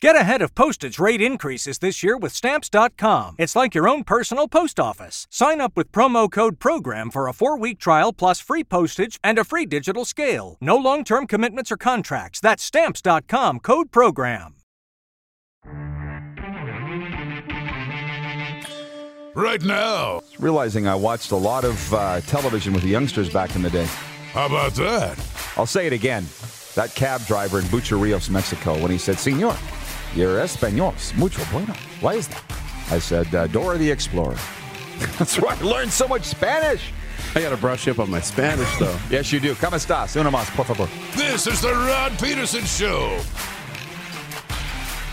Get ahead of postage rate increases this year with Stamps.com. It's like your own personal post office. Sign up with promo code PROGRAM for a four week trial plus free postage and a free digital scale. No long term commitments or contracts. That's Stamps.com code PROGRAM. Right now. Realizing I watched a lot of uh, television with the youngsters back in the day. How about that? I'll say it again. That cab driver in Bucerías, Mexico, when he said, Senor, your Espanol es mucho bueno. Why is that? I said, uh, Dora the Explorer. That's why I learned so much Spanish. I got to brush up on my Spanish, though. yes, you do. ¿Cómo estás? Uno más, por favor. This is the Rod Pedersen Show.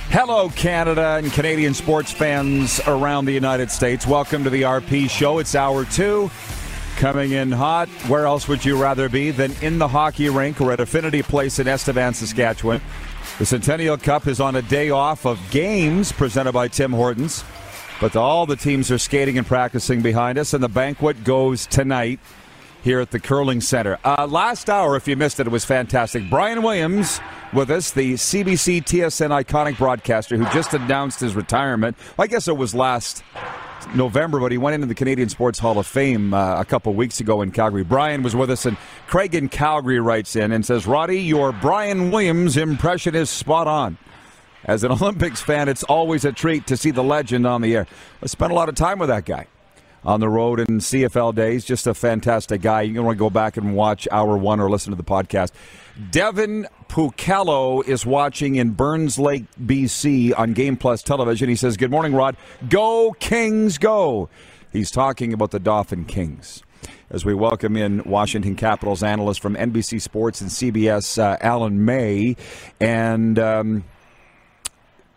Hello, Canada and Canadian sports fans around the United States. Welcome to the RP Show. It's hour two. Coming in hot. Where else would you rather be than in the hockey rink or at Affinity Place in Estevan, Saskatchewan? The Centennial Cup is on a day off of games presented by Tim Hortons. But all the teams are skating and practicing behind us, and the banquet goes tonight here at the Curling Center. Uh, last hour, if you missed it, it was fantastic. Brian Williams with us, the CBC TSN iconic broadcaster who just announced his retirement. I guess it was last November, but he went into the Canadian Sports Hall of Fame uh, a couple weeks ago in Calgary. Brian was with us, and Craig in Calgary writes in and says, Roddy, your Brian Williams impression is spot on. As an Olympics fan, it's always a treat to see the legend on the air. I spent a lot of time with that guy on the road in CFL days. Just a fantastic guy. You can want to go back and watch hour one or listen to the podcast. Devin Pukello is watching in Burns Lake, BC on Game Plus television. He says, Good morning, Rod. Go, Kings, go. He's talking about the Dauphin Kings. As we welcome in Washington Capitals analyst from NBC Sports and CBS, uh, Alan May. And. Um,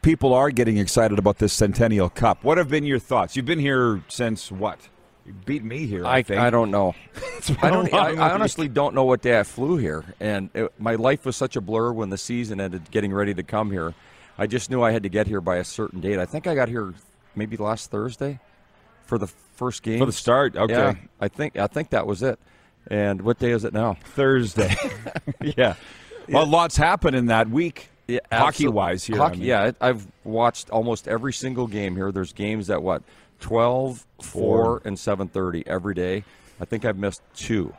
people are getting excited about this Centennial Cup. What have been your thoughts? You've been here since what? You beat me here. I, I, I don't know. I don't. I, I, honestly don't know what day I flew here, and it, my life was such a blur when the season ended, getting ready to come here. I just knew I had to get here by a certain date. I think I got here maybe last Thursday for the first game for the start. Okay, yeah, I think I think that was it. And what day is it now? Thursday. yeah. Well, lots happened in that week. Yeah, hockey wise here. Hockey, I mean. Yeah, I've watched almost every single game here. There's games at what 12, 4, and 7:30 every day. I think I've missed two,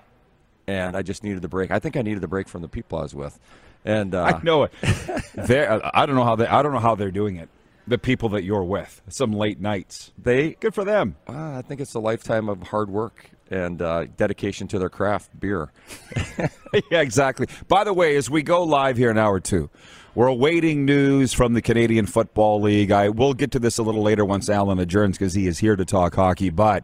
and I just needed the break. I think I needed the break from the people I was with, and uh, I know it. I don't know how they. I don't know how they're doing it. The people that you're with, some late nights. They good for them. Uh, I think it's a lifetime of hard work and uh, dedication to their craft beer. yeah, exactly. By the way, as we go live here in hour two, we're awaiting news from the Canadian Football League. I will get to this a little later once Alan adjourns because he is here to talk hockey. But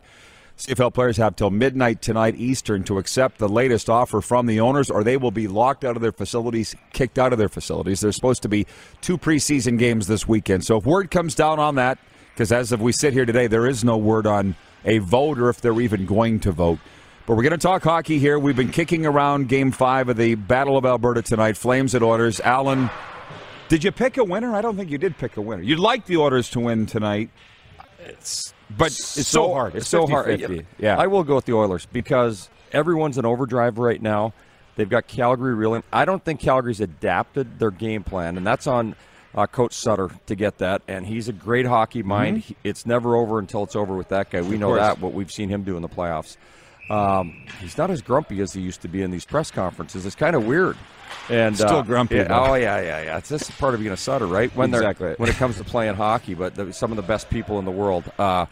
CFL players have till midnight tonight Eastern to accept the latest offer from the owners, or they will be locked out of their facilities, kicked out of their facilities. There's supposed to be two preseason games this weekend. So if word comes down on that, because as of we sit here today, there is no word on a vote or if they're even going to vote. But we're going to talk hockey here. We've been kicking around game five of the Battle of Alberta tonight. Flames at Oilers. Alan, did you pick a winner? I don't think you did pick a winner. You'd like the Oilers to win tonight. It's but it's so, hard. It's, it's so 50, hard. 50. Yeah, I will go with the Oilers because everyone's in overdrive right now. They've got Calgary reeling. I don't think Calgary's adapted their game plan, and that's on uh, Coach Sutter to get that. And he's a great hockey mind. Mm-hmm. It's never over until it's over with that guy. We know that. What we've seen him do in the playoffs. Um, he's not as grumpy as he used to be in these press conferences. It's kind of weird. And still uh, grumpy. Oh yeah, yeah, yeah. It's just part of being a Sutter, right? When exactly. when it comes to playing hockey, but the, some of the best people in the world. Uh,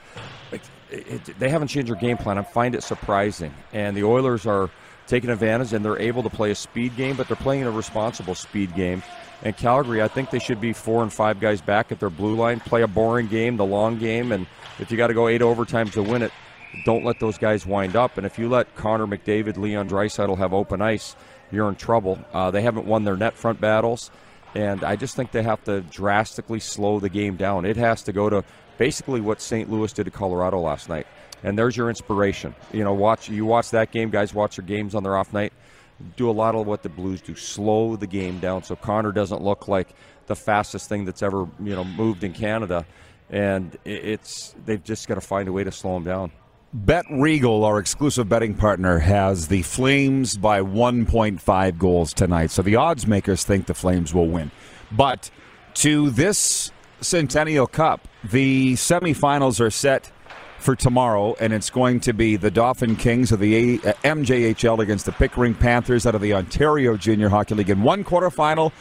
it, it, they haven't changed their game plan. I find it surprising, and the Oilers are taking advantage, and they're able to play a speed game, but they're playing a responsible speed game. And Calgary, I think they should be four and five guys back at their blue line, play a boring game, the long game, and if you got to go eight overtimes to win it, don't let those guys wind up. And if you let Connor McDavid, Leon Draisaitl have open ice, you're in trouble. Uh, they haven't won their net front battles. And I just think they have to drastically slow the game down. It has to go to basically what St. Louis did to Colorado last night. And there's your inspiration. You know, watch you watch that game. Guys watch their games on their off night. Do a lot of what the Blues do. Slow the game down so Connor doesn't look like the fastest thing that's ever you know moved in Canada. And it's they've just got to find a way to slow him down. Bet Regal, our exclusive betting partner, has the Flames by 1.5 goals tonight. So the odds makers think the Flames will win. But to this Centennial Cup, the semifinals are set for tomorrow, and it's going to be the Dauphin Kings of the uh, MJHL against the Pickering Panthers out of the Ontario Junior Hockey League in one quarterfinal,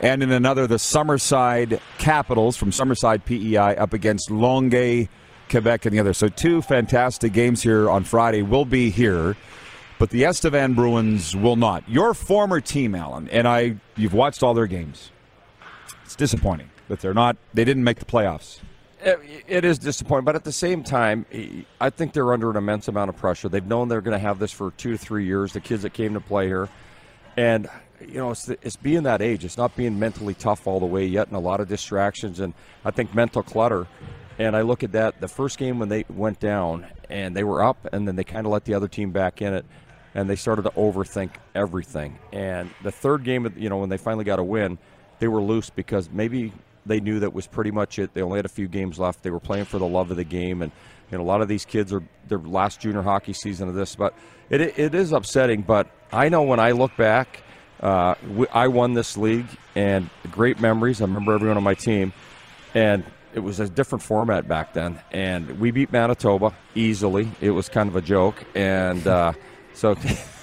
and in another, the Summerside Capitals from Summerside PEI up against Longueuil Quebec and the other. So two fantastic games here on Friday We'll be here, but the Estevan Bruins will not. Your former team, Alan, and I, you've watched all their games. It's disappointing that they're not. They didn't make the playoffs. It is disappointing, but at the same time, I think they're under an immense amount of pressure. They've known they're going to have this for two to three years. The kids that came to play here, and you know, it's, it's being that age. It's not being mentally tough all the way yet, and a lot of distractions, and I think mental clutter. And I look at that the first game when they went down and they were up, and then they kind of let the other team back in it, and they started to overthink everything. And the third game, you know, when they finally got a win, they were loose because maybe they knew that was pretty much it. They only had a few games left. They were playing for the love of the game, and you know, a lot of these kids are their last junior hockey season of this. But it, it is upsetting. But I know when I look back, uh, I won this league, and great memories. I remember everyone on my team, and it was a different format back then, and we beat Manitoba easily. It was kind of a joke, and uh, so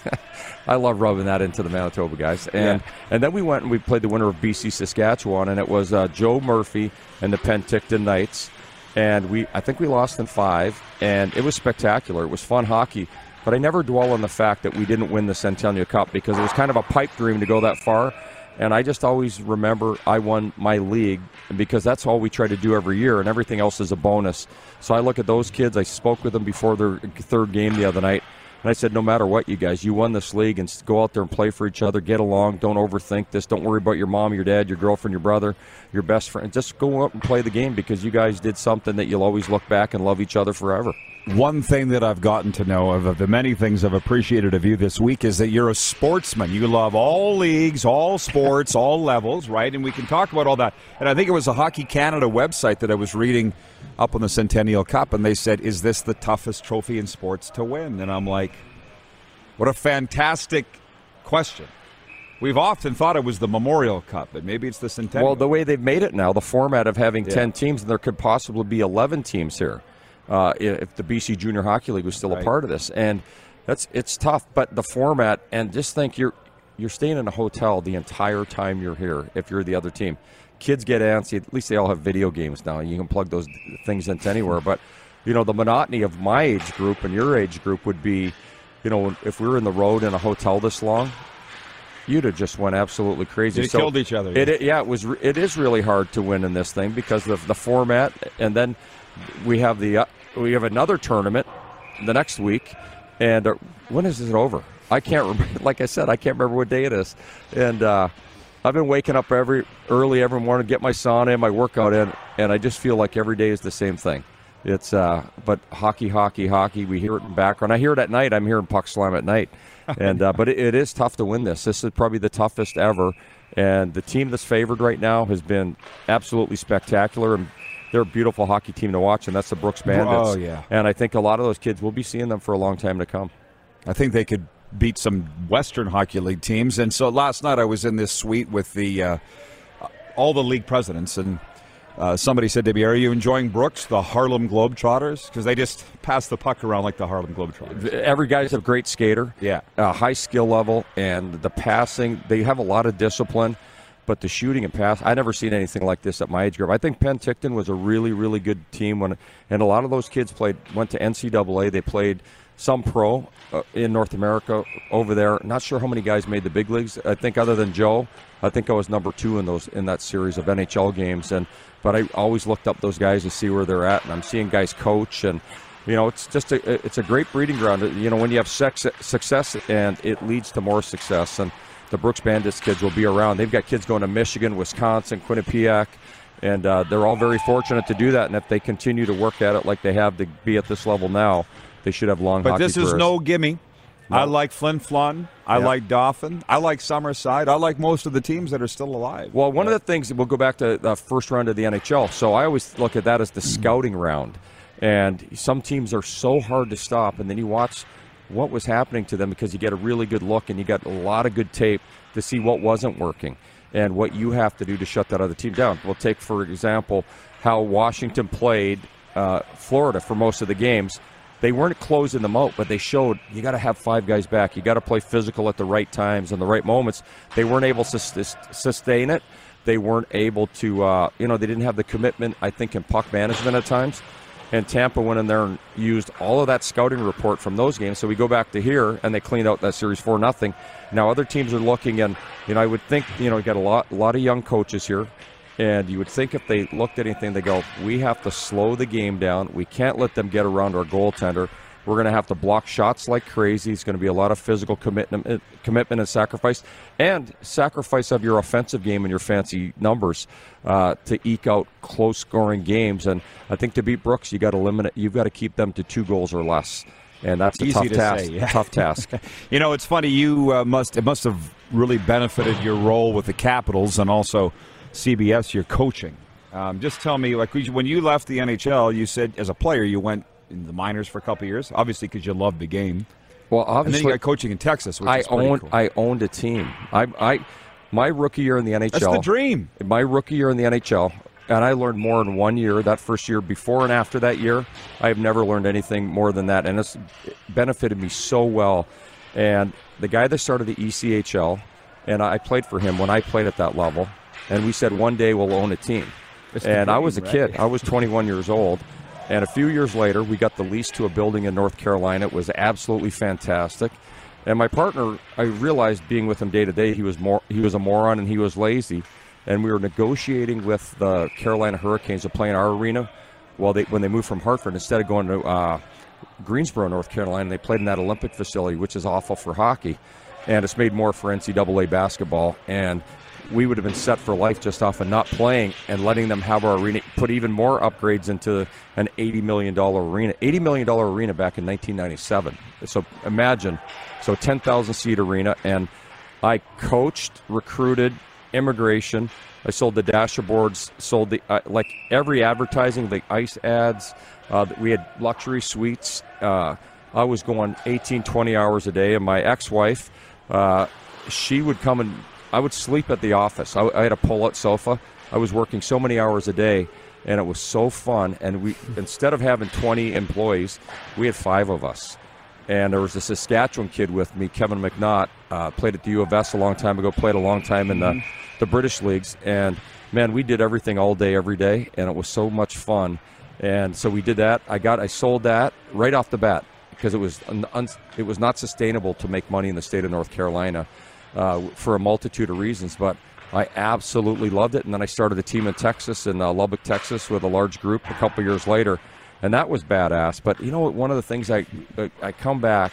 I love rubbing that into the Manitoba guys. And yeah. and then we went and we played the winner of BC Saskatchewan, and it was uh, Joe Murphy and the Penticton Knights, and we I think we lost in five, and it was spectacular. It was fun hockey. But I never dwell on the fact that we didn't win the Centennial Cup because it was kind of a pipe dream to go that far. And I just always remember I won my league because that's all we try to do every year, and everything else is a bonus. So I look at those kids. I spoke with them before their third game the other night, and I said, no matter what, you guys, you won this league, and go out there and play for each other. Get along. Don't overthink this. Don't worry about your mom, your dad, your girlfriend, your brother, your best friend. Just go out and play the game because you guys did something that you'll always look back and love each other forever one thing that I've gotten to know of, of the many things I've appreciated of you this week is that you're a sportsman. You love all leagues, all sports, all levels, right? And we can talk about all that. And I think it was a Hockey Canada website that I was reading up on the Centennial Cup, and they said, Is this the toughest trophy in sports to win? And I'm like, What a fantastic question. We've often thought it was the Memorial Cup, but maybe it's the Centennial. Well, the way they've made it now, the format of having yeah. 10 teams, and there could possibly be 11 teams here uh, if the BC Junior Hockey League was still right. a part of this. And that's it's tough, but the format and just think you're you're staying in a hotel the entire time you're here. If you're the other team, kids get antsy. At least they all have video games now. You can plug those things into anywhere. But you know the monotony of my age group and your age group would be, you know, if we were in the road in a hotel this long, you'd have just went absolutely crazy. They so killed each other. It, it, yeah, it was. It is really hard to win in this thing because of the format, and then we have the uh, we have another tournament the next week, and uh, when is it over? I can't remember. Like I said, I can't remember what day it is, and uh, I've been waking up every early every morning, to get my sauna in, my workout in, and I just feel like every day is the same thing. It's uh, but hockey, hockey, hockey. We hear it in the background. I hear it at night. I'm hearing puck slam at night, and uh, but it, it is tough to win this. This is probably the toughest ever, and the team that's favored right now has been absolutely spectacular. And they're a beautiful hockey team to watch, and that's the Brooks Bandits. Oh yeah, and I think a lot of those kids will be seeing them for a long time to come. I think they could beat some Western Hockey League teams. And so last night I was in this suite with the uh, all the league presidents, and uh, somebody said to me, "Are you enjoying Brooks, the Harlem Globetrotters? Because they just pass the puck around like the Harlem Globetrotters." Every guy's a great skater, yeah, uh, high skill level, and the passing. They have a lot of discipline. But the shooting and pass, I never seen anything like this at my age group. I think Penticton was a really, really good team when, and a lot of those kids played went to NCAA. They played some pro uh, in North America over there. Not sure how many guys made the big leagues. I think other than Joe, I think I was number two in those in that series of NHL games. And but I always looked up those guys to see where they're at, and I'm seeing guys coach and. You know, it's just a it's a great breeding ground. You know, when you have sex, success and it leads to more success, and the Brooks Bandits kids will be around. They've got kids going to Michigan, Wisconsin, Quinnipiac, and uh, they're all very fortunate to do that. And if they continue to work at it like they have to be at this level now, they should have long. But this is careers. no gimme. I like Flin Flon. I Yeah. like Dauphin. I like Summerside. I like most of the teams that are still alive. Well, one of the things we'll go back to the first round of the NHL. So I always look at that as the scouting round, and some teams are so hard to stop. And then you watch what was happening to them because you get a really good look and you got a lot of good tape to see what wasn't working and what you have to do to shut that other team down. We'll take for example how Washington played uh, Florida for most of the games. They weren't closing them out, but they showed you got to have five guys back. You got to play physical at the right times and the right moments. They weren't able to sustain it. They weren't able to, uh, you know, they didn't have the commitment. I think in puck management at times. And Tampa went in there and used all of that scouting report from those games. So we go back to here, and they cleaned out that series for nothing. Now other teams are looking, and you know, I would think, you know, you got a lot, a lot of young coaches here. And you would think if they looked at anything, they go, we have to slow the game down. We can't let them get around our goaltender. We're going to have to block shots like crazy. It's going to be a lot of physical commitment, commitment and sacrifice, and sacrifice of your offensive game and your fancy numbers uh, to eke out close-scoring games. And I think to beat Brooks, you got to limit it. You've got to keep them to two goals or less, and that's a Easy tough to task. say, yeah. Tough task. You know, it's funny. You uh, must it must have really benefited your role with the Capitals and also CBS. Your coaching. Um, just tell me, like when you left the NHL, you said as a player you went in the minors for a couple of years, obviously because you loved the game, Well, and then obviously, you got coaching in Texas, which I is owned cool. I owned a team. I, I my rookie year in the NHL. That's the dream. My rookie year in the NHL, and I learned more in one year. That first year, before and after that year, I have never learned anything more than that, and it's benefited me so well. And the guy that started the ECHL, and I played for him when I played at that level, and we said one day we'll own a team. It's the And I was a right? kid. I was 21 years old. And a few years later, we got the lease to a building in North Carolina. It was absolutely fantastic. And my partner, I realized being with him day to day, he was more he was a moron and he was lazy. And we were negotiating with the Carolina Hurricanes to play in our arena. Well, they when they moved from Hartford, instead of going to uh, Greensboro, North Carolina, they played in that Olympic facility, which is awful for hockey, and it's made more for NCAA basketball. And we would have been set for life just off of not playing and letting them have our arena, put even more upgrades into an $80 million arena. $80 million arena back in 1997. So imagine, so 10,000 seat arena, and I coached, recruited, immigration. I sold the dashboards, sold the uh, like every advertising, the ice ads. Uh, we had luxury suites. Uh, I was going 18, 20 hours a day, and my ex-wife, uh, she would come and I would sleep at the office. I, I had a pull-out sofa. I was working so many hours a day, and it was so fun. And we instead of having 20 employees, we had five of us. And there was a Saskatchewan kid with me, Kevin McNaught, uh, played at the U of S a long time ago, played a long time in the, the British leagues. And man, we did everything all day, every day, and it was so much fun. And so we did that. I got, I sold that right off the bat because it was, un, un, it was not sustainable to make money in the state of North Carolina uh, for a multitude of reasons. But I absolutely loved it. And then I started a team in Texas, in uh, Lubbock, Texas, with a large group a couple years later and that was badass. But you know what? One of the things I I come back,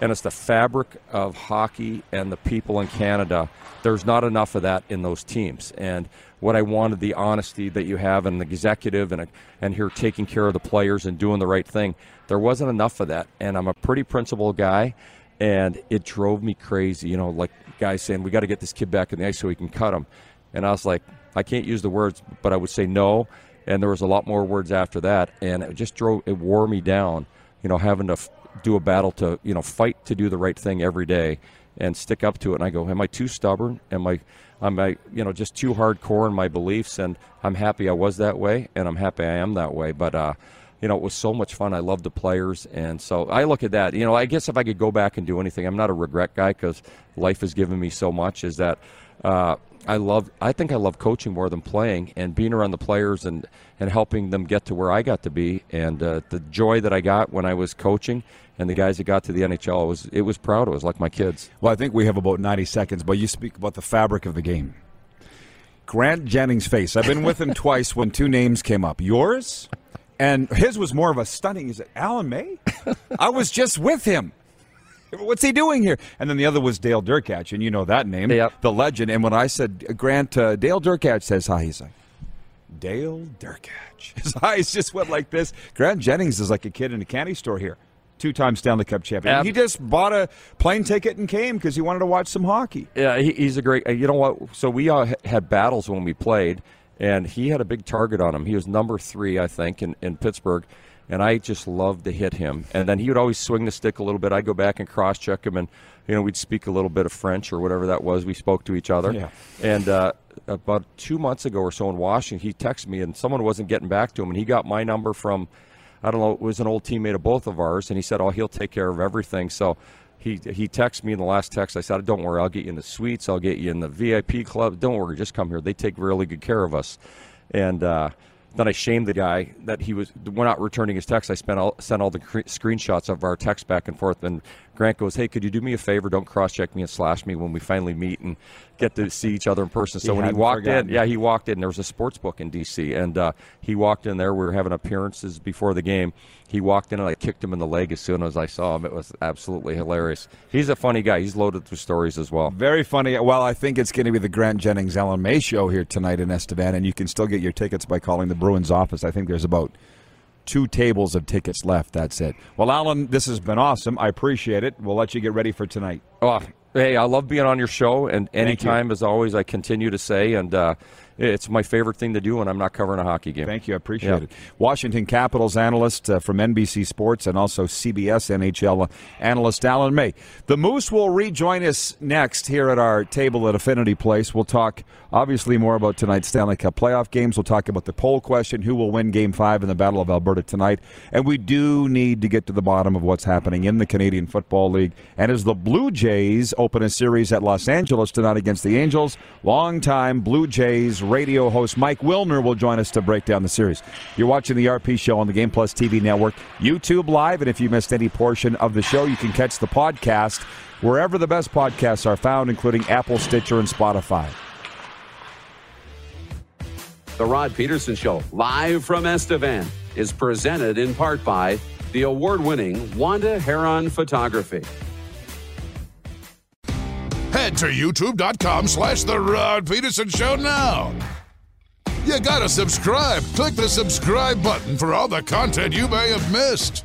and it's the fabric of hockey and the people in Canada. There's not enough of that in those teams, and what I wanted the honesty that you have in the executive and and here taking care of the players and doing the right thing. There wasn't enough of that, and I'm a pretty principled guy, and it drove me crazy. You know, like guys saying we got to get this kid back in the ice so we can cut him, and I was like, I can't use the words, but I would say no and there was a lot more words after that and it just drove it wore me down you know having to f- do a battle to you know fight to do the right thing every day and stick up to it and i go am i too stubborn am i am i you know just too hardcore in my beliefs and i'm happy i was that way and i'm happy i am that way but uh you know, it was so much fun. I loved the players, and so I look at that. You know, I guess if I could go back and do anything, I'm not a regret guy because life has given me so much. Is that uh, I love. I think I love coaching more than playing, and being around the players and and helping them get to where I got to be, and uh, the joy that I got when I was coaching, and the guys that got to the NHL it was it was proud. It was like my kids. Well, I think we have about 90 seconds, but you speak about the fabric of the game. Grant Jennings' face. I've been with him twice when two names came up. Yours and his was more of a stunning. Is it Alan May? I was just with him. What's he doing here? And then the other was Dale Derkatch, and you know that name, Yep. the legend. And when I said, Grant, uh, Dale Derkatch says hi, he's like, Dale Derkatch. His eyes just went like this. Grant Jennings is like a kid in a candy store here. Two time Stanley Cup champion. Ab- he just bought a plane ticket and came because he wanted to watch some hockey. Yeah, he, he's a great. uh, You know what? So we all ha- had battles when we played, and he had a big target on him. He was number three, I think, in, in Pittsburgh, and I just loved to hit him. And then he would always swing the stick a little bit. I'd go back and cross check him, and you know we'd speak a little bit of French or whatever that was. We spoke to each other. Yeah. And uh, about two months ago or so in Washington, he texted me, and someone wasn't getting back to him, and he got my number from. I don't know, it was an old teammate of both of ours, and he said, "Oh, he'll take care of everything." So he he texted me in the last text. I said, "Don't worry, I'll get you in the suites. I'll get you in the VIP club. Don't worry, just come here. They take really good care of us." And uh, then I shamed the guy that he was we're not returning his text. I spent all, sent all the cre- screenshots of our text back and forth. And Grant goes, "Hey, could you do me a favor? Don't cross check me and slash me when we finally meet and get to see each other in person." So He when he walked forgotten. in, yeah, he walked in. There was a sports book in D.C. and uh, he walked in there. We were having appearances before the game. He walked in and I kicked him in the leg as soon as I saw him. It was absolutely hilarious. He's a funny guy. He's loaded with stories as well. Very funny. Well, I think it's going to be the Grant Jennings Alan May show here tonight in Estevan, and you can still get your tickets by calling the Bruins office. I think there's about two tables of tickets left. That's it. Well, Alan, this has been awesome. I appreciate it. We'll let you get ready for tonight. Oh, hey, I love being on your show, and you. anytime, as always, I continue to say, and uh, it's my favorite thing to do when I'm not covering a hockey game. Thank you. I appreciate Yeah. it. Washington Capitals analyst uh, from NBC Sports and also CBS NHL analyst Alan May. The Moose will rejoin us next here at our table at Affinity Place. We'll talk obviously more about tonight's Stanley Cup playoff games. We'll talk about the poll question who will win game five in the Battle of Alberta tonight. And we do need to get to the bottom of what's happening in the Canadian Football League. And as the Blue Jays open a series at Los Angeles tonight against the Angels, longtime Blue Jays radio host Mike Wilner will join us to break down the series. You're watching the RP show on the Game Plus TV network, YouTube Live, and if you missed any portion of the show, you can catch the podcast wherever the best podcasts are found, including Apple, Stitcher, and Spotify. The Rod Pedersen Show, live from Estevan, is presented in part by the award winning Wanda Heron Photography. Head to youtube.com slash The Rod Pedersen Show now. You gotta subscribe. Click the subscribe button for all the content you may have missed.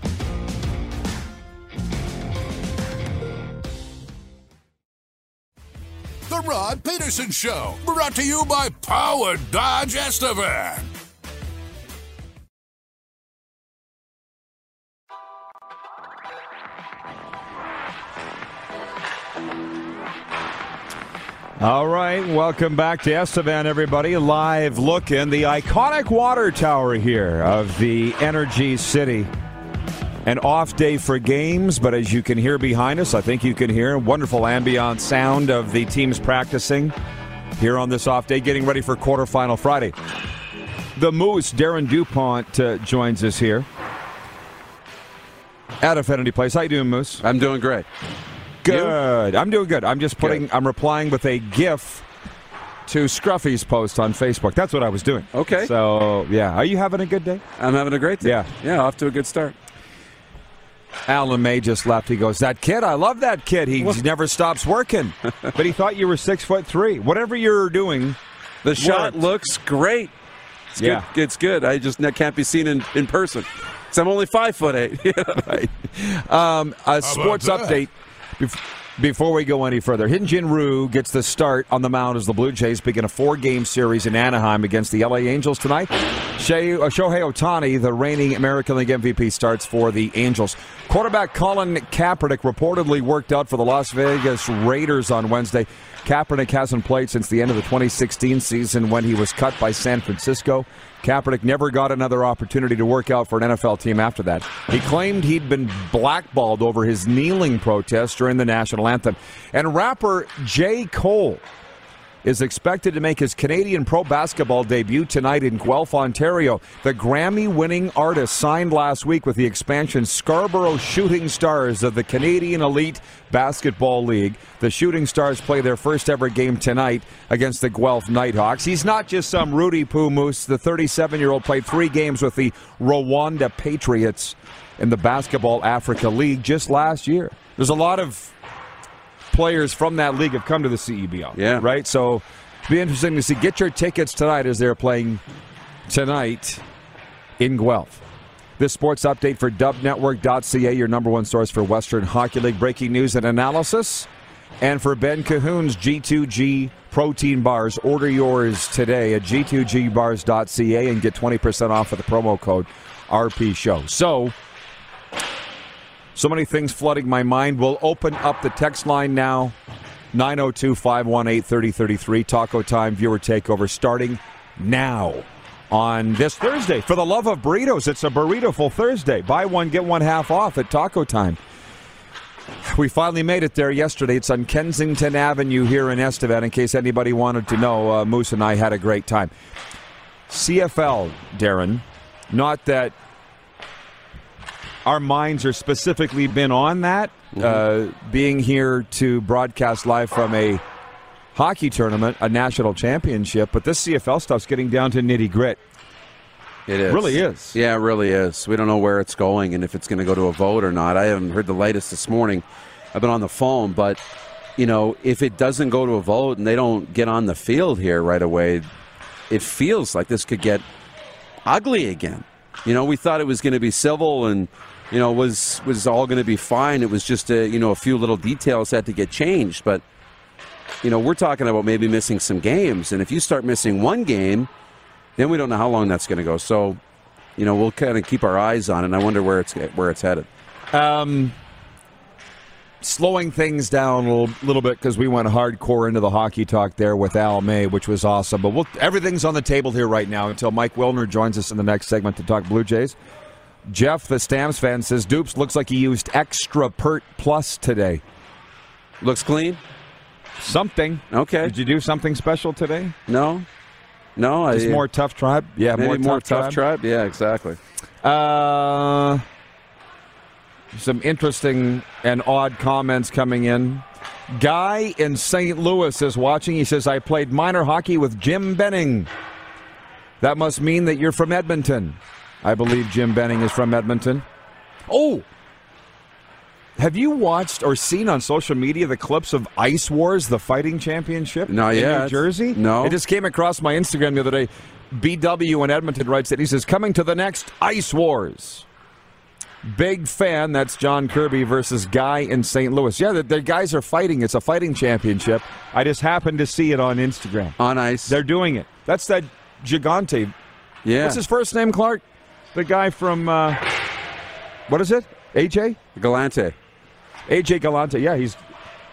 The Rod Pedersen Show, brought to you by Power Dodge Estevan. All right, welcome back to Estevan, everybody. Live look in the iconic water tower here of the Energy City. An off day for games, but as you can hear behind us, I think you can hear a wonderful ambient sound of the teams practicing here on this off day, getting ready for quarterfinal Friday. The Moose, Darren DuPont, uh, joins us here at Affinity Place. How you doing, Moose? I'm doing great. Good. I'm doing good. I'm just putting. I'm replying with a GIF to Scruffy's post on Facebook. That's what I was doing. Okay. So yeah, are you having a good day? I'm having a great day. Yeah. Yeah, off to a good start. Alan May just left. He goes, "That kid, I love that kid. He never stops working." but he thought you were six foot three. Whatever you're doing, The shot Worked. looks great. It's Yeah. good. It's good. I just n- can't be seen in, in person. So I'm only five foot eight. right. Um, a sports that? update bef- before we go any further. Hyunjin Ryu gets the start on the mound as the Blue Jays begin a four-game series in Anaheim against the LA Angels tonight. Uh, Shohei Ohtani, the reigning American League MVP, starts for the Angels. Quarterback Colin Kaepernick reportedly worked out for the Las Vegas Raiders on Wednesday. Kaepernick hasn't played since the end of the 2016 season when he was cut by San Francisco. Kaepernick never got another opportunity to work out for an NFL team after that. He claimed he'd been blackballed over his kneeling protest during the national anthem. And rapper J. Cole is expected to make his Canadian pro basketball debut tonight in Guelph, Ontario. The Grammy winning artist signed last week with the expansion Scarborough Shooting Stars of the Canadian Elite Basketball League. The Shooting Stars play their first ever game tonight against the Guelph Nighthawks. He's not just some Rudy Poo Moose. The 37 year old played three games with the Rwanda Patriots in the Basketball Africa League just last year. There's a lot of players from that league have come to the CEBL. Yeah. Right? So it'll be interesting to see. Get your tickets tonight as they're playing tonight in Guelph. This sports update for dubnetwork.ca, your number one source for Western Hockey League breaking news and analysis. And for Ben Cahoon's G2G protein bars, order yours today at g2gbars.ca and get 20% off with the promo code RP Show. So, so many things flooding my mind. We'll open up the text line now 902 518 3033. Taco Time viewer takeover starting now on this Thursday. For the love of burritos, it's a burrito Thursday. Buy one, get one half off at Taco Time. We finally made it there yesterday. It's on Kensington Avenue here in Estevan, in case anybody wanted to know. Uh, Moose and I had a great time. CFL, Darren, not that our minds are specifically been on that. Uh, being here to broadcast live from a hockey tournament, a national championship, but this CFL stuff's getting down to nitty grit. It is. Really is. Yeah, it really is. We don't know where it's going and if it's going to go to a vote or not. I haven't heard the latest this morning. I've been on the phone, but you know, if it doesn't go to a vote and they don't get on the field here right away, it feels like this could get ugly again. You know, we thought it was going to be civil and you know was was all going to be fine. It was just a you know a few little details had to get changed, but you know we're talking about maybe missing some games, and if you start missing one game, then we don't know how long that's going to go. So, you know, we'll kind of keep our eyes on it. and I wonder where it's where it's headed. Um, slowing things down a little, little bit because we went hardcore into the hockey talk there with Al May, which was awesome. But we'll, everything's on the table here right now until Mike Wilner joins us in the next segment to talk Blue Jays. Jeff, the Stamps fan, says Dupes looks like he used extra Pert Plus today. Looks clean. Something. Okay. Did you do something special today? No, no. Just I, more tough tribe? Yeah, more, more tough, tough tribe. Yeah, exactly. Uh, some interesting and odd comments coming in. Guy in St. Louis is watching. He says, I played minor hockey with Jim Benning. That must mean that you're from Edmonton. I believe Jim Benning is from Edmonton. Oh! Have you watched or seen on social media the clips of Ice Wars, the fighting championship Not in yet. New Jersey? No. It just came across my Instagram the other day. BW in Edmonton writes that he says, coming to the next Ice Wars. Big fan. That's John Kirby versus Guy in St. Louis. Yeah, the, the guys are fighting. It's a fighting championship. I just happened to see it on Instagram. On ice. They're doing it. That's that Gigante. yeah. What's his first name, Clark? The guy from, uh, what is it? AJ? Galante. AJ Galante. Yeah, he's.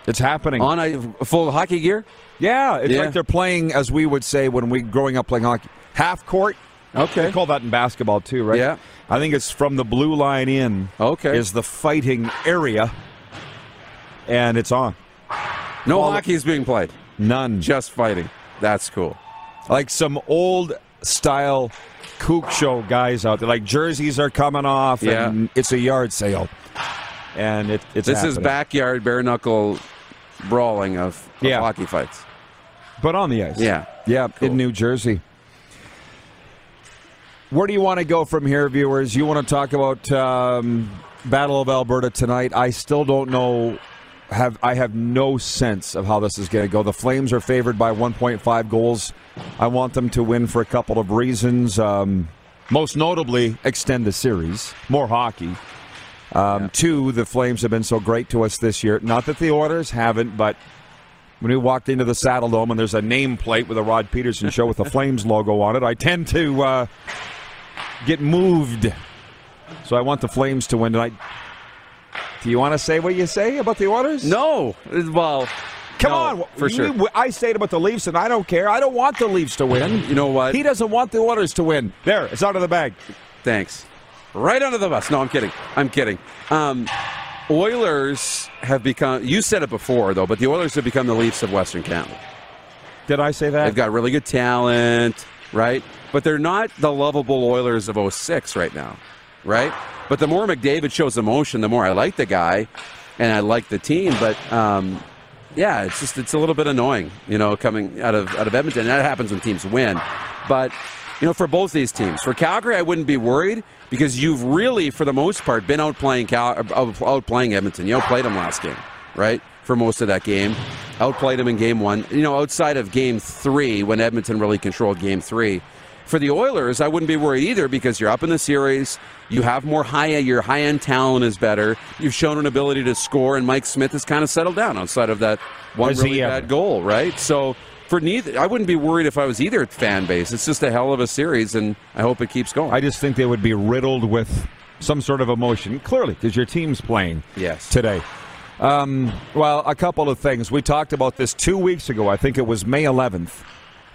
It's happening. On a full hockey gear. yeah, it's Yeah. like they're playing, as we would say when we growing up playing hockey, half court. Okay. They call that in basketball too, right? Yeah. I think it's from the blue line in. Okay. Is the fighting area, and it's on. No All- hockey is being played. None. Just fighting. That's cool. like some old style kook show guys out there. Like jerseys are coming off, Yeah. and it's a yard sale, and it, it's This is backyard bare knuckle brawling of, of Yeah. hockey fights. but on the ice. Yeah. yeah, Cool. in New Jersey. Where do you want to go from here, viewers? You want to talk about um, Battle of Alberta tonight? I still don't know. Have I have no sense of how this is going to go. The Flames are favored by 1.5 goals. I want them to win for a couple of reasons. Um, most notably, extend the series, more hockey. Um, Two, the Flames have been so great to us this year. Not that the Oilers haven't, but when we walked into the Saddledome and there's a nameplate with a Rod Pedersen show with the Flames logo on it, I tend to uh, get moved. So I want the Flames to win tonight. Do you want to say what you say about the Oilers? No. Well, Come no, on. For You- sure. I say it about the Leafs, and I don't care. I don't want the Leafs to win. You know what? He doesn't want the Oilers to win. There, it's out of the bag. Thanks. Right under the bus. No, I'm kidding. I'm kidding. Um, Oilers have become. You said it before, though, but the Oilers have become the Leafs of Western Canada. Did I say that? They've got really good talent, right? But they're not the lovable Oilers of 06 right now, right? But the more McDavid shows emotion, the more I like the guy and I like the team. But um, yeah, it's just it's a little bit annoying, you know, coming out of out of Edmonton. And that happens when teams win. But you know, for both these teams, for Calgary, I wouldn't be worried because you've really, for the most part, been outplaying Cal- outplaying Edmonton. You outplayed them last game, right? For most of that game, outplayed them in game one. You know, outside of game three, when Edmonton really controlled game three. For the Oilers, I wouldn't be worried either because you're up in the series. You have more high, your high end talent is better. You've shown an ability to score, and Mike Smith has kind of settled down outside of that one really bad goal, right? So for neither, I wouldn't be worried if I was either fan base. It's just a hell of a series, and I hope it keeps going. I just think they would be riddled with some sort of emotion, clearly, because your team's playing yes. today. Um, well, a couple of things. We talked about this two weeks ago. I think it was May 11th.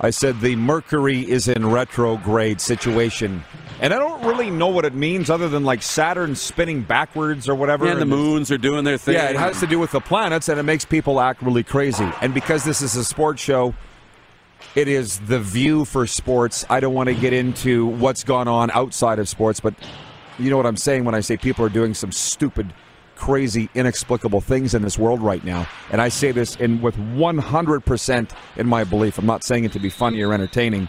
I said the Mercury is in retrograde situation. And I don't really know what it means other than like Saturn spinning backwards or whatever. and the moons are doing their thing. Yeah, it has to do with the planets, and it makes people act really crazy. And because this is a sports show, it is the view for sports. I don't want to get into what's gone on outside of sports, but you know what I'm saying when I say people are doing some stupid, crazy, inexplicable things in this world right now. And I say this in with 100% in my belief. I'm not saying it to be funny or entertaining.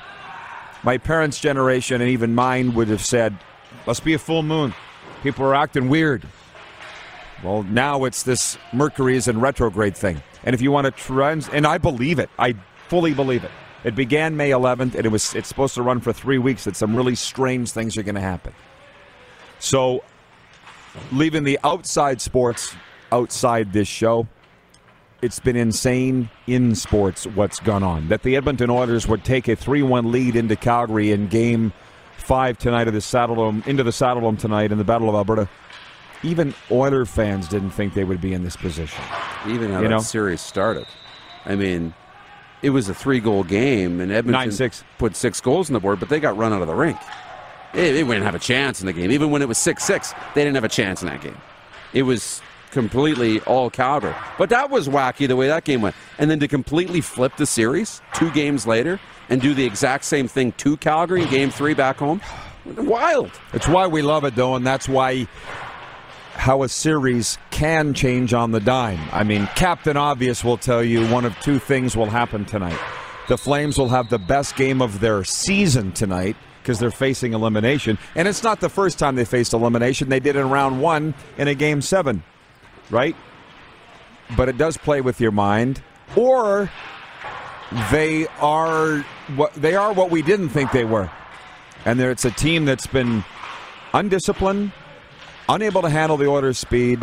My parents' generation and even mine would have said, "Must be a full moon. People are acting weird." Well, now it's this Mercury is in retrograde thing. And if you want to trans and I believe it. I fully believe it. It began May 11th and it was it's supposed to run for 3 weeks that some really strange things are going to happen. So leaving the outside sports outside this show, it's been insane in sports what's gone on. That the Edmonton Oilers would take a 3-1 lead into Calgary in game 5 tonight of the Saddledome into the Saddledome tonight in the Battle of Alberta. Even Oiler fans didn't think they would be in this position. Even how You that know? series started. I mean, it was a three-goal game, and Edmonton 9-6. put six goals on the board, but they got run out of the rink. They, they didn't have a chance in the game. Even when it was six-six, they didn't have a chance in that game. It was completely all Calgary. But that was wacky the way that game went. And then to completely flip the series two games later and do the exact same thing to Calgary in game three back home, wild. It's why we love it, though, and that's why how a series can change on the dime. I mean, Captain Obvious will tell you one of two things will happen tonight. The Flames will have the best game of their season tonight because they're facing elimination. And it's not the first time they faced elimination. They did in round one in a game seven, right? But it does play with your mind. Or they are what they are what we didn't think they were. And there, it's a team that's been undisciplined, unable to handle the Oilers' speed,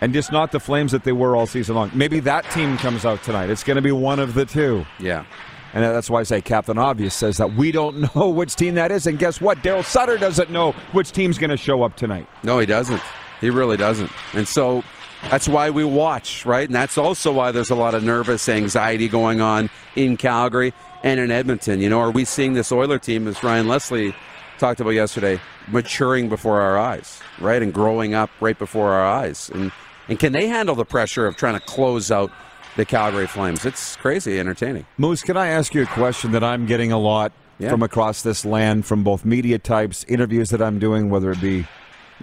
and just not the Flames that they were all season long. Maybe that team comes out tonight. It's going to be one of the two. Yeah. And that's why I say Captain Obvious says that we don't know which team that is. And guess what? Daryl Sutter doesn't know which team's going to show up tonight. No, he doesn't. He really doesn't. And so that's why we watch, right? And that's also why there's a lot of nervous anxiety going on in Calgary and in Edmonton. You know, are we seeing this Oiler team, as Ryan Leslie talked about yesterday, maturing before our eyes, right? And growing up right before our eyes. And and can they handle the pressure of trying to close out the Calgary Flames? It's crazy entertaining. Moose, can I ask you a question that I'm getting a lot Yeah. from across this land from both media types, interviews that I'm doing, whether it be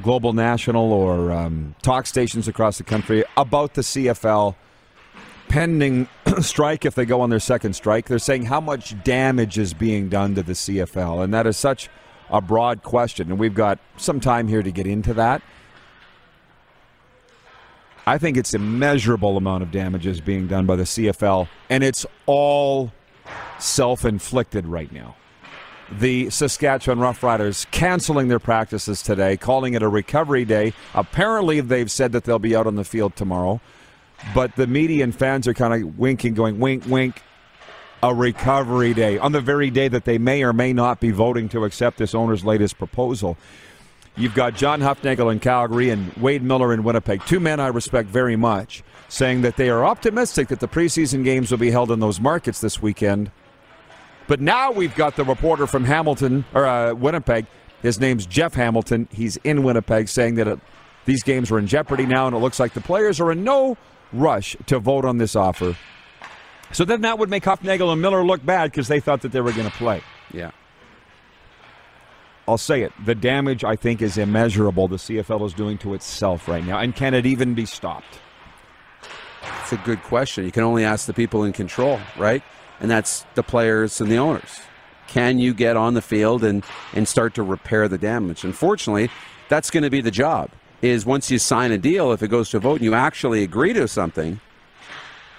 global, national, or um, talk stations across the country about the CFL pending strike if they go on their second strike. They're saying how much damage is being done to the CFL, and that is such a broad question, and we've got some time here to get into that. I think it's immeasurable amount of damages being done by the CFL, and it's all self-inflicted right now. The Saskatchewan Roughriders canceling their practices today, calling it a recovery day. Apparently, they've said that they'll be out on the field tomorrow, but the media and fans are kind of winking, going wink, wink. A recovery day on the very day that they may or may not be voting to accept this owner's latest proposal. You've got John Hufnagel in Calgary and Wade Miller in Winnipeg, two men I respect very much, saying that they are optimistic that the preseason games will be held in those markets this weekend. But now we've got the reporter from Hamilton or uh, Winnipeg. His name's Jeff Hamilton. He's in Winnipeg, saying that it, these games are in jeopardy now, and it looks like the players are in no rush to vote on this offer. So then that would make Hufnagel and Miller look bad because they thought that they were going to play. Yeah. I'll say it. The damage, I think, is immeasurable the CFL is doing to itself right now. And can it even be stopped? It's a good question. You can only ask the people in control, right? And that's the players and the owners. Can you get on the field and, and start to repair the damage? Unfortunately, that's going to be the job. Is once you sign a deal, if it goes to a vote and you actually agree to something,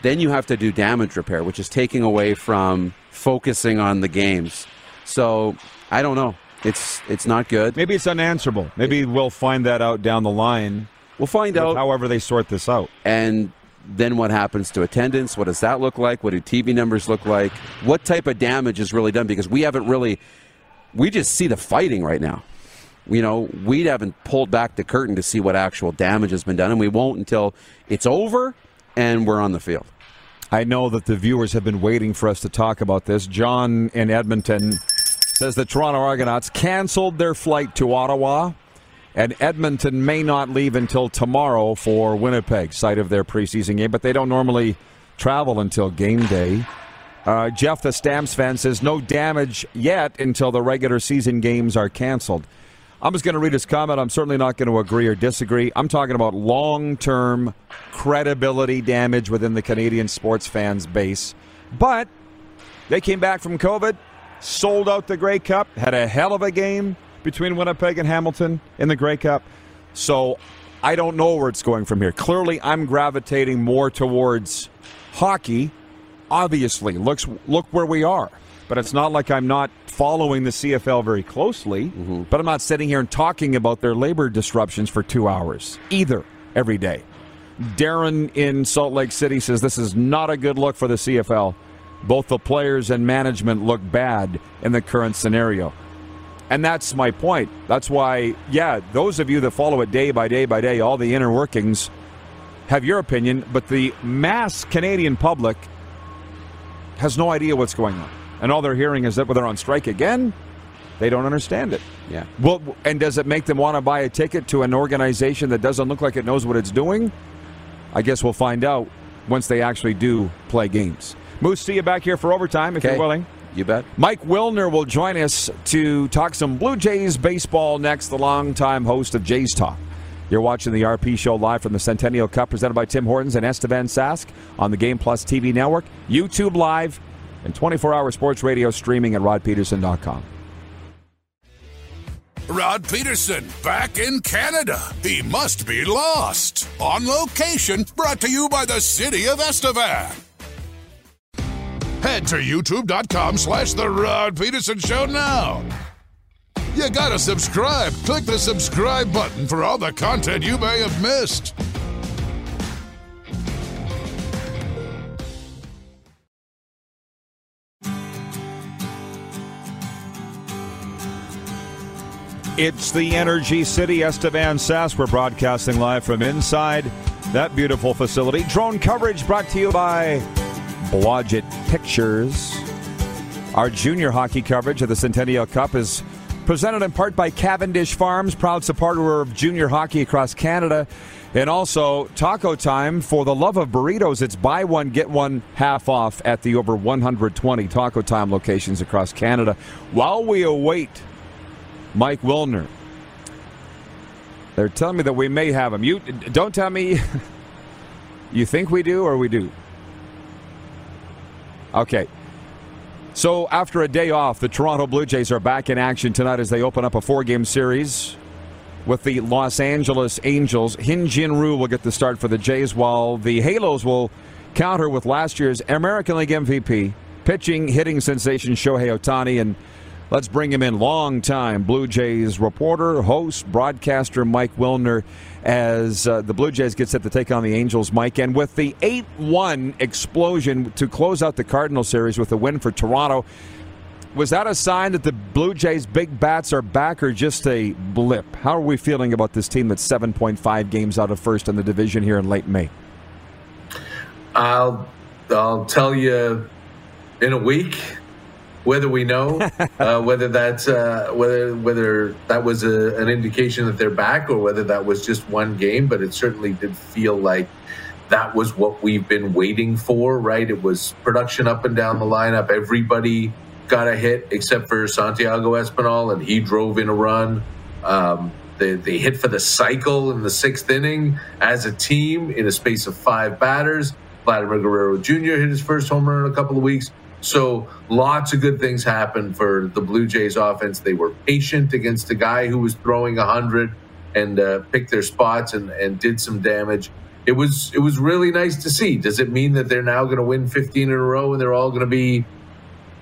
then you have to do damage repair, which is taking away from focusing on the games. So I don't know. It's it's not good. Maybe it's unanswerable. Maybe we'll find that out down the line. We'll find out. However, they sort this out. And then what happens to attendance? What does that look like? What do TV numbers look like? What type of damage is really done? Because we haven't really, we just see the fighting right now. You know, we haven't pulled back the curtain to see what actual damage has been done, and we won't until it's over and we're on the field. I know that the viewers have been waiting for us to talk about this. John in Edmonton says the Toronto Argonauts canceled their flight to Ottawa, and Edmonton may not leave until tomorrow for Winnipeg, site of their preseason game, but they don't normally travel until game day. Uh, Jeff, the Stamps fan, says no damage yet until the regular season games are canceled. I'm just going to read his comment. I'm certainly not going to agree or disagree. I'm talking about long term credibility damage within the Canadian sports fans base. But they came back from COVID sold out the Grey Cup, had a hell of a game between Winnipeg and Hamilton in the Grey Cup. So I don't know where it's going from here. Clearly, I'm gravitating more towards hockey. Obviously, looks look where we are. But it's not like I'm not following the CFL very closely. Mm-hmm. But I'm not sitting here and talking about their labor disruptions for two hours either every day. Darren in Salt Lake City says this is not a good look for the CFL both the players and management look bad in the current scenario. And that's my point. That's why, yeah, those of you that follow it day by day by day, all the inner workings, have your opinion, but the mass Canadian public has no idea what's going on. And all they're hearing is that they're on strike again, they don't understand it. Yeah. Well, and does it make them want to buy a ticket to an organization that doesn't look like it knows what it's doing? I guess we'll find out once they actually do play games. Moose, see you back here for overtime if okay. you're willing. You bet. Mike Wilner will join us to talk some Blue Jays baseball next, the longtime host of Jays Talk. You're watching the RP show live from the Centennial Cup presented by Tim Hortons and Estevan Sask on the Game Plus TV network, YouTube Live, and 24 hour sports radio streaming at rodpedersen.com. Rod Pedersen back in Canada. He must be lost. On location, brought to you by the City of Estevan. Head to youtube.com slash The Rod Pedersen Show now. You gotta subscribe. Click the subscribe button for all the content you may have missed. It's the Energy City, Estevan Sask. We're broadcasting live from inside that beautiful facility. Drone coverage brought to you by Blodgett Pictures. Our junior hockey coverage of the Centennial Cup is presented in part by Cavendish Farms, proud supporter of junior hockey across Canada. And also, taco time for the love of burritos. It's buy one, get one half off at the over 120 taco time locations across Canada. While we await Mike Wilner, they're telling me that we may have him. You don't tell me you think we do or we do. Okay. So after a day off, the Toronto Blue Jays are back in action tonight as they open up a four-game series with the Los Angeles Angels. Hyun Jin will get the start for the Jays, while the Halos will counter with last year's American League MVP, pitching, hitting sensation Shohei Ohtani, and let's bring him in. Long-time Blue Jays reporter, host, broadcaster Mike Wilner as uh, the Blue Jays get set to take on the Angels, Mike. And with the 8 1 explosion to close out the Cardinal series with a win for Toronto, was that a sign that the Blue Jays' big bats are back or just a blip? How are we feeling about this team that's 7.5 games out of first in the division here in late May? I'll, I'll tell you in a week whether we know uh, whether that's uh, whether whether that was a, an indication that they're back or whether that was just one game, but it certainly did feel like that was what we've been waiting for, right? It was production up and down the lineup. Everybody got a hit except for Santiago Espinal, and he drove in a run. Um, they, they hit for the cycle in the sixth inning as a team in a space of five batters. Vladimir Guerrero Jr. hit his first home run in a couple of weeks. So lots of good things happened for the Blue Jays offense. They were patient against a guy who was throwing 100 and uh, picked their spots and, and did some damage. It was it was really nice to see. Does it mean that they're now going to win 15 in a row and they're all going to be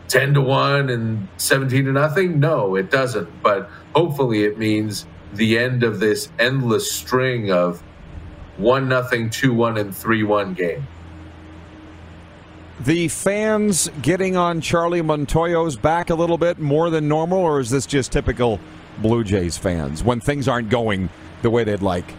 10 to 1 and 17 to nothing? No, it doesn't. But hopefully it means the end of this endless string of 1 nothing, 2 1 and 3 1 game. The fans getting on Charlie Montoyo's back a little bit more than normal, or is this just typical Blue Jays fans when things aren't going the way they'd like?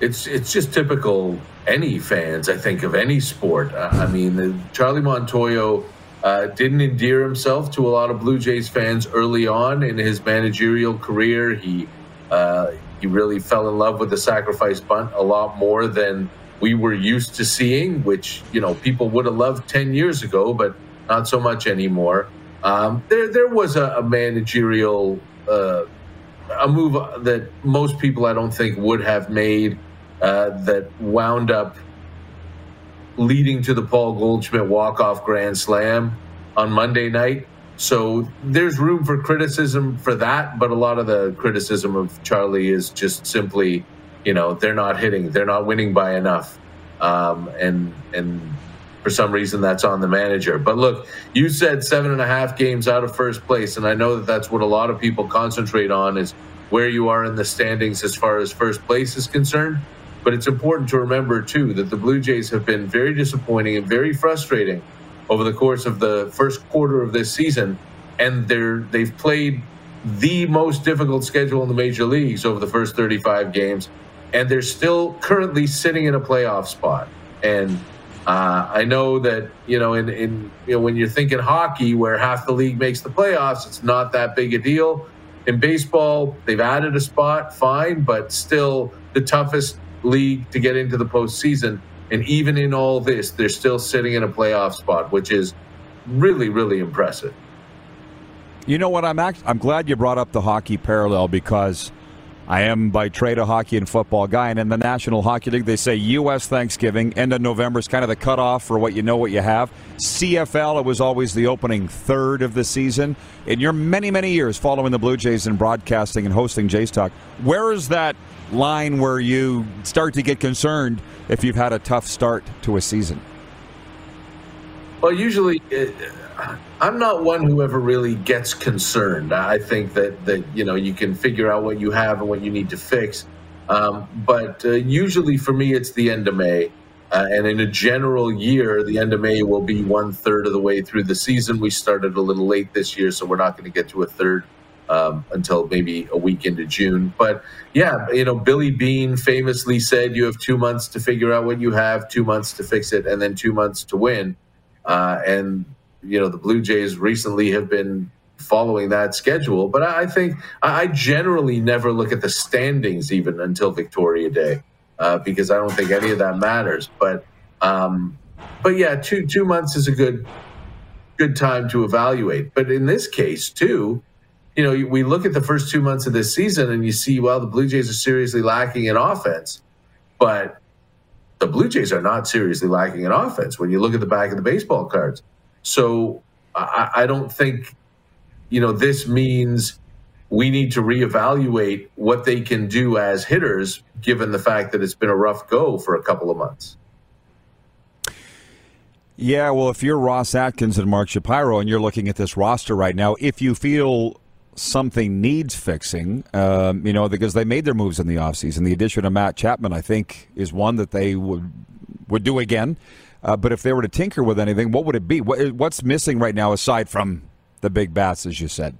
It's it's just typical any fans, I think, of any sport. Uh, I mean, Charlie Montoyo uh, didn't endear himself to a lot of Blue Jays fans early on in his managerial career. He uh, he really fell in love with the sacrifice bunt a lot more than we were used to seeing, which you know people would have loved ten years ago, but not so much anymore. Um, there, there was a, a managerial uh, a move that most people I don't think would have made uh, that wound up leading to the Paul Goldschmidt walk off grand slam on Monday night. So there's room for criticism for that, but a lot of the criticism of Charlie is just simply you know they're not hitting, they're not winning by enough, um, and and for some reason that's on the manager. But look, you said seven and a half games out of first place, and I know that that's what a lot of people concentrate on is where you are in the standings as far as first place is concerned. But it's important to remember too that the Blue Jays have been very disappointing and very frustrating over the course of the first quarter of this season, and they're they've played the most difficult schedule in the major leagues over the first 35 games and they're still currently sitting in a playoff spot. And uh, I know that you know, in, in you know, when you're thinking hockey, where half the league makes the playoffs, it's not that big a deal. In baseball, they've added a spot, fine, but still the toughest league to get into the postseason. And even in all this, they're still sitting in a playoff spot, which is really, really impressive. You know what? I'm act- I'm glad you brought up the hockey parallel because I am by trade a hockey and football guy, and in the National Hockey League, they say U.S. Thanksgiving, end of November is kind of the cutoff for what you know what you have. CFL, it was always the opening third of the season. In your many, many years following the Blue Jays and broadcasting and hosting Jays Talk, where is that line where you start to get concerned if you've had a tough start to a season? Well, usually. It, I'm not one who ever really gets concerned. I think that that you know you can figure out what you have and what you need to fix. Um, but uh, usually for me, it's the end of May. Uh, and in a general year, the end of May will be one third of the way through the season. We started a little late this year, so we're not going to get to a third um, until maybe a week into June. But yeah, you know, Billy Beane famously said you have two months to figure out what you have, two months to fix it, and then two months to win. Uh, and you know the Blue Jays recently have been following that schedule. But I think I generally never look at the standings even until Victoria Day uh, because I don't think any of that matters. But um, but yeah, two two months is a good good time to evaluate. But in this case, too, you know, we look at the first two months of this season and you see, well, the Blue Jays are seriously lacking in offense, but the Blue Jays are not seriously lacking in offense when you look at the back of the baseball cards. So I, I don't think, you know, this means we need to reevaluate what they can do as hitters, given the fact that it's been a rough go for a couple of months. Yeah, well, if you're Ross Atkins and Mark Shapiro and you're looking at this roster right now, if you feel something needs fixing, um, you know, because they made their moves in the offseason, the addition of Matt Chapman, I think, is one that they would would do again. Uh, but if they were to tinker with anything, what would it be? What, what's missing right now aside from the big bats, as you said?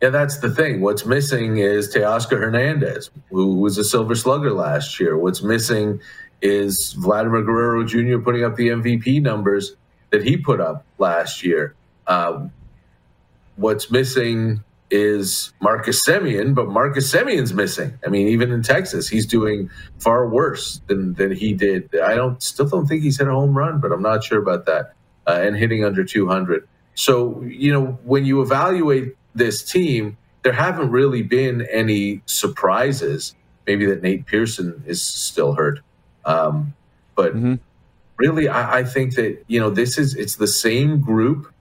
Yeah, that's the thing. What's missing is Teoscar Hernandez, who was a Silver Slugger last year. What's missing is Vladimir Guerrero Jr. putting up the MVP numbers that he put up last year. Um, what's missing is Marcus Semien, but Marcus Semien's missing. I mean, even in Texas, he's doing far worse than than he did. I don't still don't think he's hit a home run, but I'm not sure about that. Uh, and hitting under 200. So you know, when you evaluate this team, there haven't really been any surprises. Maybe that Nate Pearson is still hurt, um, but mm-hmm. really, I, I think that you know this is it's the same group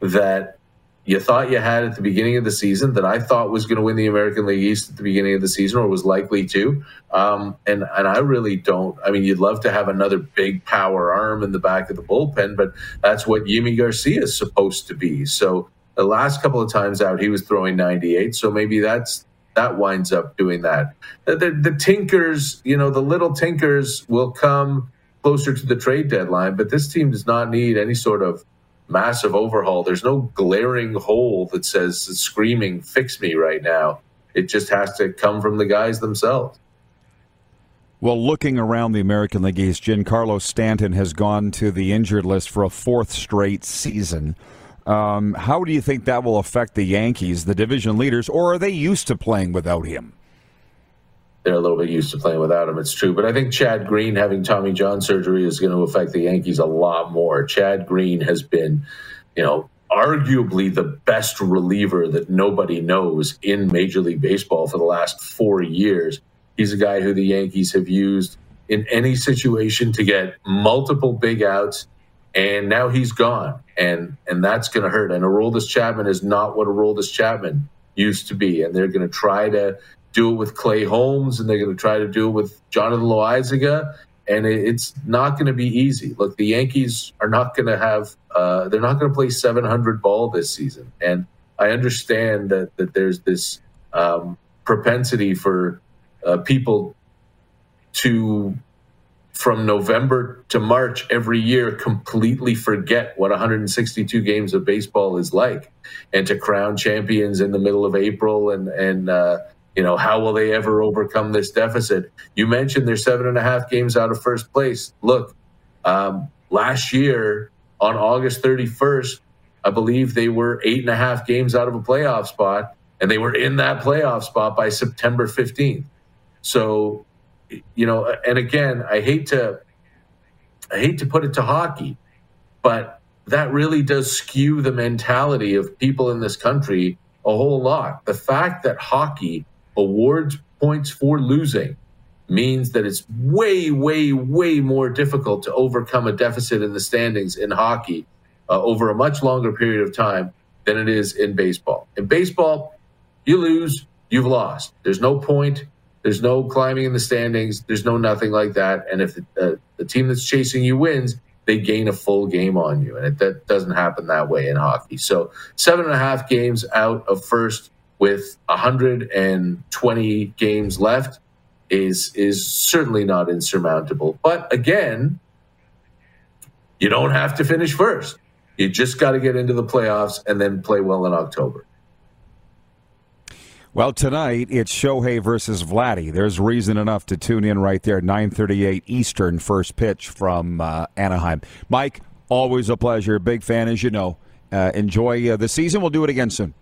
that you thought you had at the beginning of the season that I thought was going to win the American League East at the beginning of the season or was likely to. Um, and and I really don't. I mean, you'd love to have another big power arm in the back of the bullpen, but that's what Yimi Garcia is supposed to be. So the last couple of times out, he was throwing 98. So maybe that's that winds up doing that. The, the, the tinkers, you know, the little tinkers will come closer to the trade deadline, but this team does not need any sort of massive overhaul. There's no glaring hole that says screaming, fix me right now. It just has to come from the guys themselves. Well, looking around the American League East, Giancarlo Stanton has gone to the injured list for a fourth straight season. Um, how do you think that will affect the Yankees, the division leaders, or are they used to playing without him? They're a little bit used to playing without him. It's true, but I think Chad Green having Tommy John surgery is going to affect the Yankees a lot more. Chad Green has been, you know, arguably the best reliever that nobody knows in Major League Baseball for the last four years. He's a guy who the Yankees have used in any situation to get multiple big outs, and now he's gone, and and that's going to hurt. And Aroldis Chapman is not what Aroldis Chapman used to be, and they're going to try to do it with Clay Holmes, and they're going to try to do it with Jonathan Loaisiga, and it's not going to be easy. Look, the Yankees are not going to have, uh, they're not going to play 700 ball this season, and I understand that that there's this um, propensity for uh, people to from November to March every year completely forget what 162 games of baseball is like, and to crown champions in the middle of April and and uh, you know, how will they ever overcome this deficit? You mentioned they're seven and a half games out of first place. Look, um, last year on August 31st, I believe they were eight and a half games out of a playoff spot, and they were in that playoff spot by September 15th. So, you know, and again, I hate to, I hate to put it to hockey, but that really does skew the mentality of people in this country a whole lot. The fact that hockey awards points for losing means that it's way, way, way more difficult to overcome a deficit in the standings in hockey uh, over a much longer period of time than it is in baseball. In baseball, you lose, you've lost. There's no point. There's no climbing in the standings. There's no nothing like that. And if the, uh, the team that's chasing you wins, they gain a full game on you. And it, that doesn't happen that way in hockey. So, seven and a half games out of first with 120 games left is is certainly not insurmountable. But again, you don't have to finish first. You just got to get into the playoffs and then play well in October. Well, tonight it's Shohei versus Vladdy. There's reason enough to tune in right there. 9:38 Eastern, first pitch from uh, Anaheim. Mike, always a pleasure. Big fan, as you know. Uh, enjoy uh, the season. We'll do it again soon.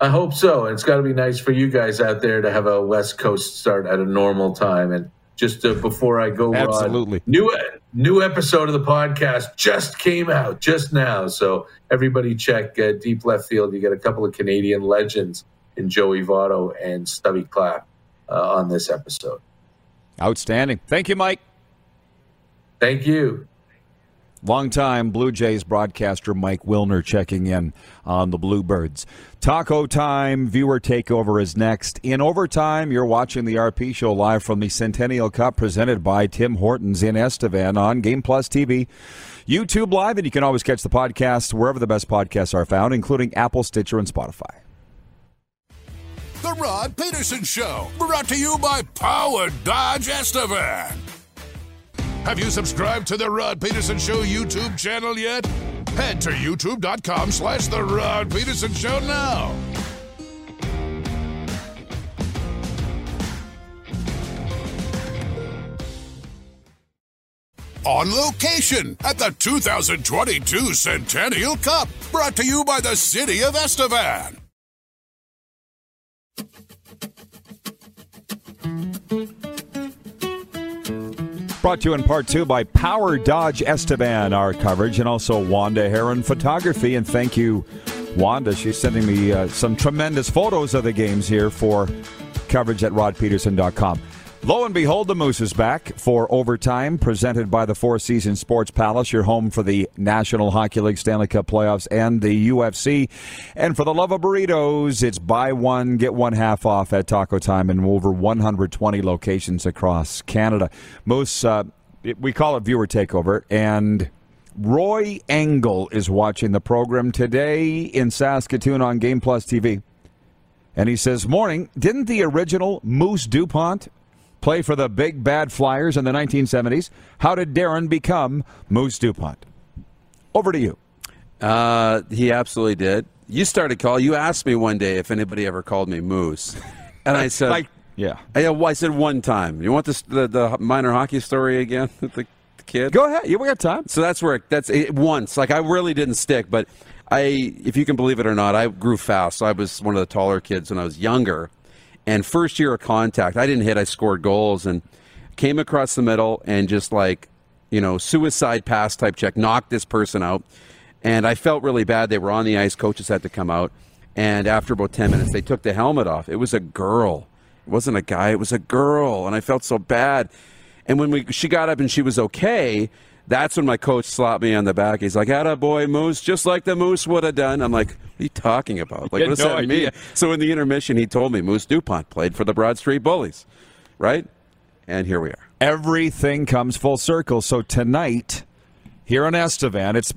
I hope so. And it's got to be nice for you guys out there to have a West Coast start at a normal time. And just uh, before I go, absolutely Rod, new new episode of the podcast just came out just now. So everybody check uh, Deep Left Field. You get a couple of Canadian legends in Joey Votto and Stubby Clapp uh, on this episode. Outstanding. Thank you, Mike. Thank you. Longtime Blue Jays broadcaster Mike Wilner checking in on the Bluebirds. Taco time, viewer takeover is next. In overtime, you're watching the RP show live from the Centennial Cup presented by Tim Hortons in Estevan on Game Plus TV, YouTube Live, and you can always catch the podcast wherever the best podcasts are found, including Apple, Stitcher, and Spotify. The Rod Pedersen Show, brought to you by Power Dodge Estevan. Have you subscribed to the Rod Pedersen Show YouTube channel yet? Head to youtube.com slash The Rod Pedersen Show now. on location at the 2022 Centennial Cup, brought to you by the City of Estevan. Brought to you in part two by Power Dodge Estevan, our coverage, and also Wanda Heron Photography. And thank you, Wanda. She's sending me uh, some tremendous photos of the games here for coverage at rodpedersen.com. Lo and behold, the Moose is back for overtime, presented by the Four Seasons Sports Palace, your home for the National Hockey League Stanley Cup playoffs and the UFC. And for the love of burritos, it's buy one, get one half off at Taco Time in over 120 locations across Canada. Moose, uh, we call it viewer takeover, and Roy Engel is watching the program today in Saskatoon on Game Plus TV. And he says, Morning, didn't the original Moose DuPont play for the big bad Flyers in the 1970s. How did Darren become Moose DuPont? Over to you. Uh, he absolutely did. You started call. You asked me one day if anybody ever called me Moose, and I said, like, yeah. I, I said one time. You want this, the the minor hockey story again? the, kid. Go ahead. You we got time. So that's where that's it, once. Like I really didn't stick, but I, if you can believe it or not, I grew fast. So I was one of the taller kids when I was younger and first year of contact, I didn't hit, I scored goals and came across the middle and just like, you know, suicide pass type check, knocked this person out. And I felt really bad. They were on the ice, coaches had to come out. And after about 10 minutes, they took the helmet off. It was a girl. It wasn't a guy, it was a girl. And I felt so bad. And when we, she got up and she was okay, that's when my coach slapped me on the back. He's like, "Atta boy, Moose, just like the Moose would have done." I'm like, "What are you talking about? Like, what does no that idea. mean?" So in the intermission, he told me Moose Dupont played for the Broad Street Bullies, right? And here we are. Everything comes full circle. So tonight, here on Estevan, it's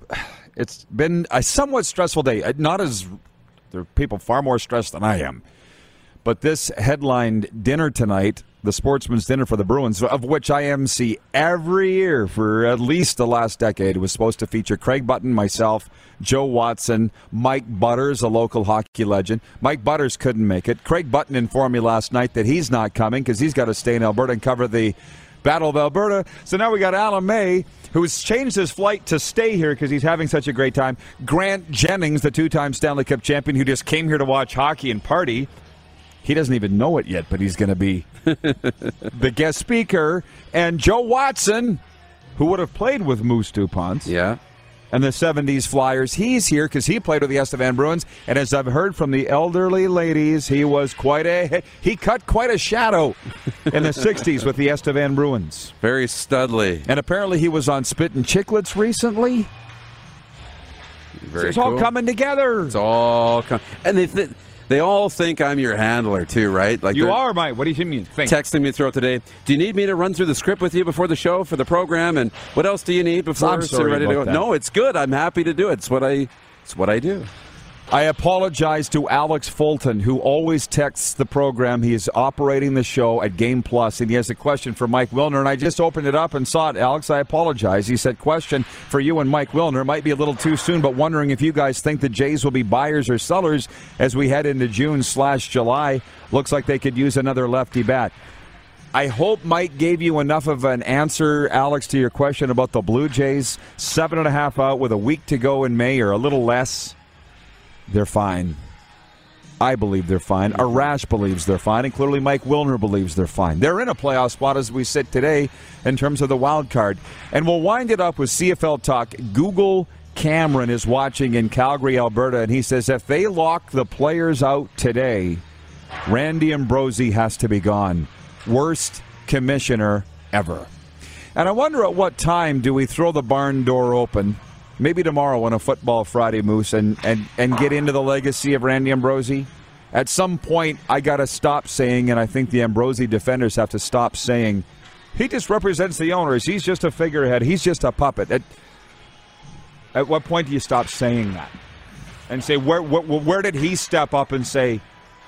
it's been a somewhat stressful day. Uh, not as there are people far more stressed than I am, but this headlined dinner tonight the Sportsman's Dinner for the Bruins, of which I MC every year for at least the last decade. Was supposed to feature Craig Button, myself, Joe Watson, Mike Butters, a local hockey legend. Mike Butters couldn't make it. Craig Button informed me last night that he's not coming because he's got to stay in Alberta and cover the Battle of Alberta. So now we got Alan May, who's changed his flight to stay here because he's having such a great time. Grant Jennings, the two time Stanley Cup champion, who just came here to watch hockey and party. He doesn't even know it yet, but he's going to be the guest speaker. And Joe Watson, who would have played with Moose DuPont. Yeah. And the 70s Flyers. He's here because he played with the Estevan Bruins. And as I've heard from the elderly ladies, he was quite a. He cut quite a shadow in the 60s with the Estevan Bruins. Very studly. And apparently he was on Spittin' Chicklets recently. Very so it's cool. all coming together. It's all coming. And they. Th- they all think I'm your handler too, right? Like you are, Mike. What do you mean? Think. Texting me throughout the day. Do you need me to run through the script with you before the show for the program? And what else do you need before I'm sorry ready to go? That. No, it's good. I'm happy to do it. It's what I. It's what I do. I apologize to Alex Fulton, who always texts the program. He is operating the show at Game Plus, and he has a question for Mike Wilner. And I just opened it up and saw it. Alex, I apologize. He said, Question for you and Mike Wilner. Might be a little too soon, but wondering if you guys think the Jays will be buyers or sellers as we head into June slash July. Looks like they could use another lefty bat. I hope Mike gave you enough of an answer, Alex, to your question about the Blue Jays. Seven and a half out with a week to go in May or a little less they're fine. I believe they're fine. Arash believes they're fine, and clearly Mike Wilner believes they're fine. They're in a playoff spot as we sit today in terms of the wild card. And we'll wind it up with CFL talk. Google Cameron is watching in Calgary, Alberta, and he says if they lock the players out today, Randy Ambrosie has to be gone. Worst commissioner ever. And I wonder at what time do we throw the barn door open maybe tomorrow on a Football Friday Moose and, and, and get into the legacy of Randy Ambrosie? At some point, I got to stop saying, and I think the Ambrosie defenders have to stop saying, he just represents the owners. He's just a figurehead. He's just a puppet. At, at what point do you stop saying that? And say, where, where, where did he step up and say,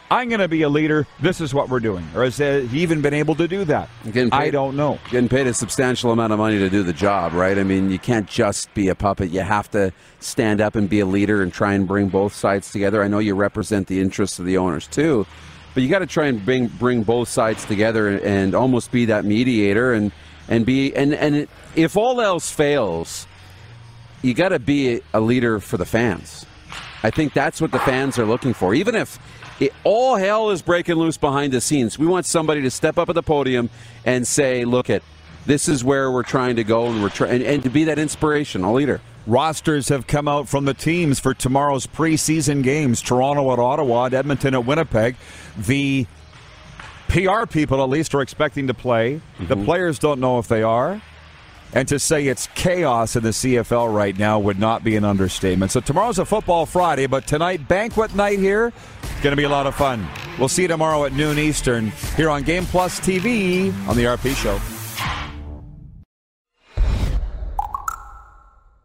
I'm going to be a leader. This is what we're doing. Or has he even been able to do that? Paid, I don't know. Getting paid a substantial amount of money to do the job, right? I mean, you can't just be a puppet. You have to stand up and be a leader and try and bring both sides together. I know you represent the interests of the owners too, but you got to try and bring bring both sides together and, and almost be that mediator and and be and and if all else fails, you got to be a leader for the fans. I think that's what the fans are looking for. Even if it, all hell is breaking loose behind the scenes. We want somebody to step up at the podium and say, "Look at this is where we're trying to go, and we're trying and, and to be that inspirational leader." Rosters have come out from the teams for tomorrow's preseason games Toronto at Ottawa, Edmonton at Winnipeg. The PR people, at least, are expecting to play. Mm-hmm. The players don't know if they are. And to say it's chaos in the CFL right now would not be an understatement. So tomorrow's a football Friday, but tonight, banquet night here. It's going to be a lot of fun. We'll see you tomorrow at noon Eastern here on Game Plus TV on the RP Show.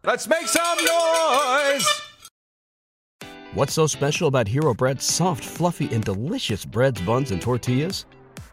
Let's make some noise! What's so special about Hero Bread's soft, fluffy, and delicious breads, buns, and tortillas?